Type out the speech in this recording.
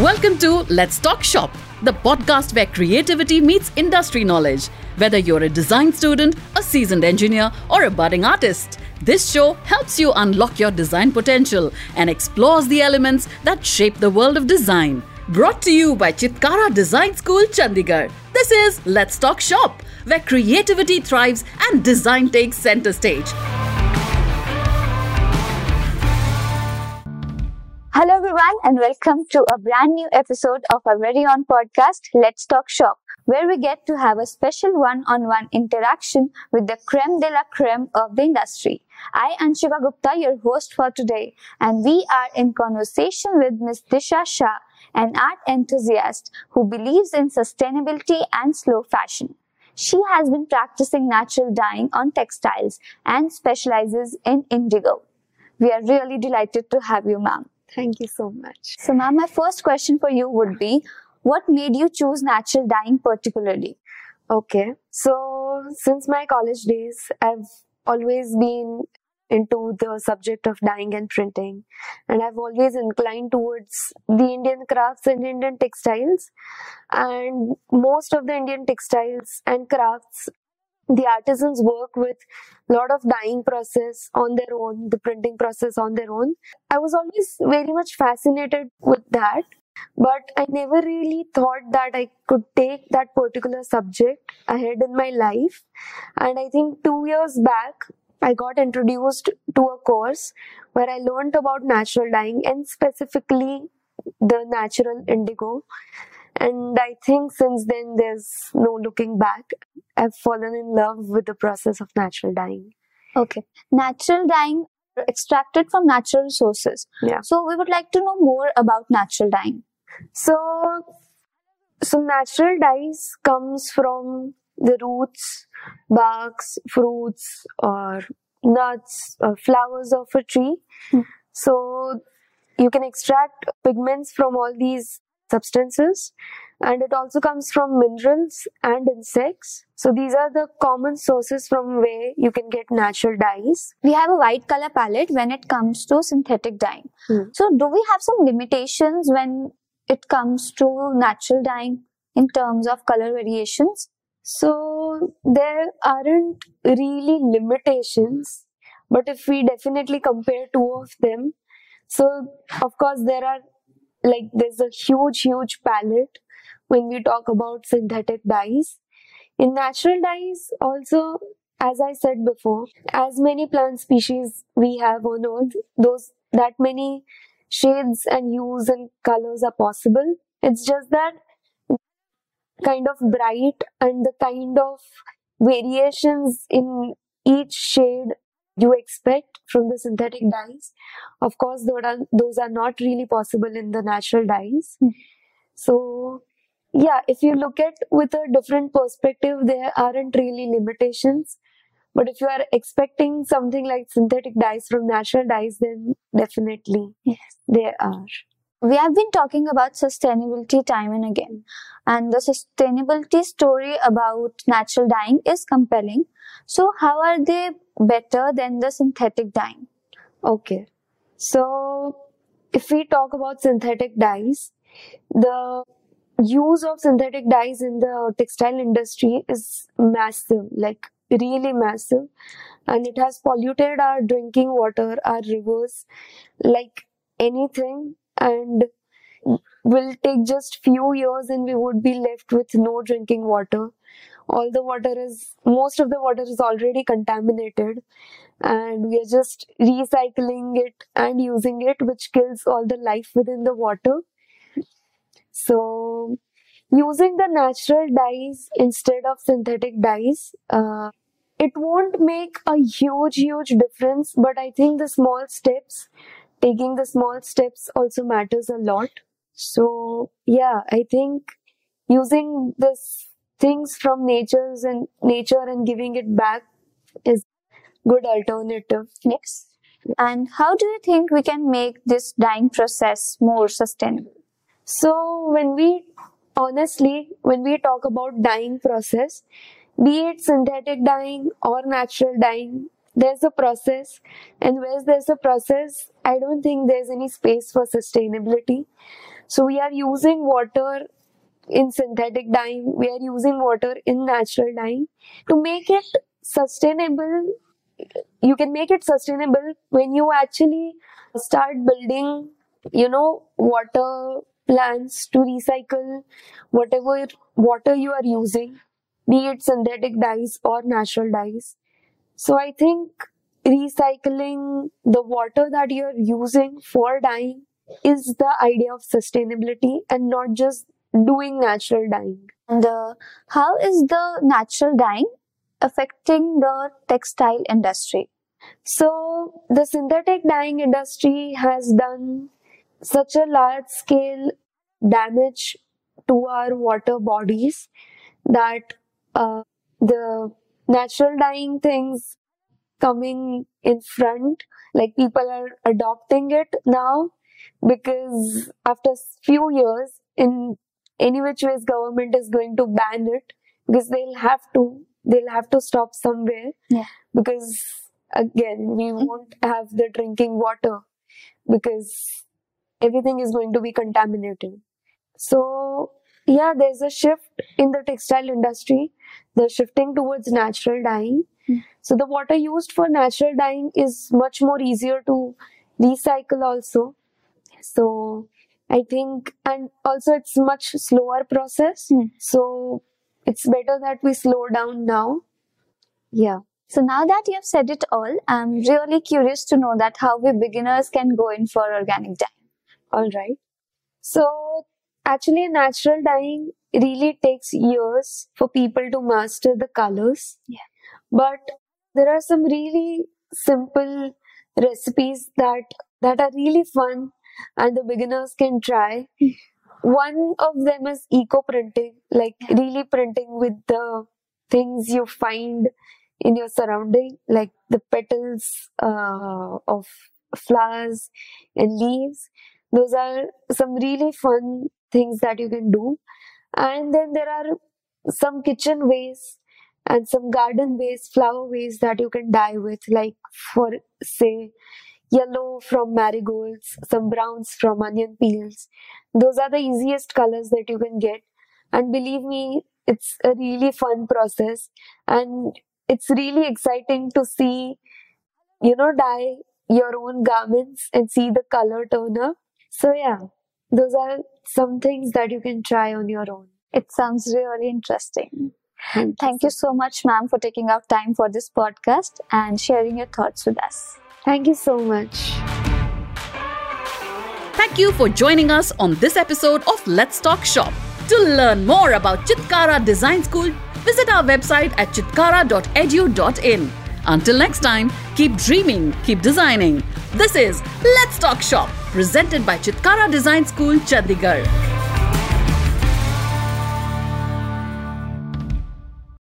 Welcome to Let's Talk Shop, the podcast where creativity meets industry knowledge. Whether you're a design student, a seasoned engineer, or a budding artist, this show helps you unlock your design potential and explores the elements that shape the world of design. Brought to you by Chitkara Design School, Chandigarh. This is Let's Talk Shop, where creativity thrives and design takes center stage. Hello, everyone, and welcome to a brand new episode of our very own podcast, Let's Talk Shop, where we get to have a special one on one interaction with the creme de la creme of the industry. I, am Anshika Gupta, your host for today, and we are in conversation with Ms. Disha Shah, an art enthusiast who believes in sustainability and slow fashion. She has been practicing natural dyeing on textiles and specializes in indigo. We are really delighted to have you, ma'am. Thank you so much. So, ma'am, my first question for you would be what made you choose natural dyeing particularly? Okay, so since my college days, I've always been into the subject of dyeing and printing, and I've always inclined towards the Indian crafts and Indian textiles. And most of the Indian textiles and crafts the artisans work with a lot of dyeing process on their own the printing process on their own. I was always very much fascinated with that but i never really thought that i could take that particular subject ahead in my life. And i think 2 years back i got introduced to a course where i learned about natural dyeing and specifically the natural indigo and I think since then, there's no looking back. I've fallen in love with the process of natural dyeing. Okay. Natural dyeing extracted from natural resources. Yeah. So we would like to know more about natural dyeing. So, so natural dyes comes from the roots, barks, fruits, or nuts, or flowers of a tree. Hmm. So you can extract pigments from all these substances and it also comes from minerals and insects. So these are the common sources from where you can get natural dyes. We have a wide color palette when it comes to synthetic dyeing. Hmm. So do we have some limitations when it comes to natural dyeing in terms of color variations? So there aren't really limitations, but if we definitely compare two of them, so of course there are like there's a huge, huge palette when we talk about synthetic dyes. In natural dyes, also, as I said before, as many plant species we have on earth, those that many shades and hues and colors are possible. It's just that kind of bright and the kind of variations in each shade you expect from the synthetic dyes. Of course, those are, those are not really possible in the natural dyes. Mm. So, yeah, if you look at with a different perspective, there aren't really limitations. But if you are expecting something like synthetic dyes from natural dyes, then definitely Yes. there are. We have been talking about sustainability time and again, and the sustainability story about natural dyeing is compelling. So, how are they better than the synthetic dye. Okay. So, if we talk about synthetic dyes, the use of synthetic dyes in the textile industry is massive, like really massive. And it has polluted our drinking water, our rivers, like anything. And will take just few years and we would be left with no drinking water all the water is most of the water is already contaminated. And we are just recycling it and using it which kills all the life within the water. So using the natural dyes instead of synthetic dyes uh, it won't make a huge huge difference. But i think the small steps taking the small steps also matters a lot. So yeah i think using this things from nature's and nature and giving it back is good alternative Yes. And how do you think we can make this dyeing process more sustainable? so when we honestly when we talk about dyeing process be it synthetic dyeing or natural dyeing there's a process and where there's a process i don't think there's any space for sustainability So we are using water in synthetic dyeing, we are using water in natural dyeing to make it sustainable. You can make it sustainable when you actually start building, you know, water plants to recycle whatever water you are using, be it synthetic dyes or natural dyes. So I think recycling the water that you're using for dyeing is the idea of sustainability and not just doing natural dyeing. And uh, how is the natural dyeing affecting the textile industry? So the synthetic dyeing industry has done such a large scale damage to our water bodies that uh, the natural dyeing things coming in front like people are adopting it now because after few years in any which ways government is going to ban it because they'll have to they'll have to stop somewhere. Yeah. because again we won't have the drinking water because everything is going to be contaminated. So yeah there's a shift in the textile industry. They're shifting towards natural dyeing. Mm. so the water used for natural dyeing is much more easier to recycle also. So i think and also it's much slower process Mm. so it's better that we slow down now yeah So now that you have said it all, I'm really curious to know that how we beginners can go in for organic dyeing. All right. So actually, natural dyeing really takes years for people to master the colors. Yeah. But there are some really simple recipes that that are really fun and the beginners can try. One of them is eco printing, like really printing with the things you find in your surrounding, like the petals uh, of flowers and leaves those are some really fun things that you can do and then there are some kitchen ways and some garden ways flower ways that you can dye with like for say yellow from marigolds some browns from onion peels those are the easiest colors that you can get and believe me it's a really fun process and it's really exciting to see you know dye your own garments and see the color turn up so yeah, those are some things that you can try on your own. It sounds really interesting. Thank Thank you so much, ma'am, for taking out time for this podcast and sharing your thoughts with us. Thank you so much. Thank you for joining us on this episode of Let's Talk Shop. To learn more about Chitkara Design School, visit our website at chitkara.edu.in. Until next time, keep dreaming, keep designing. This is Let's Talk Shop, presented by Chitkara Design School, Chandigarh.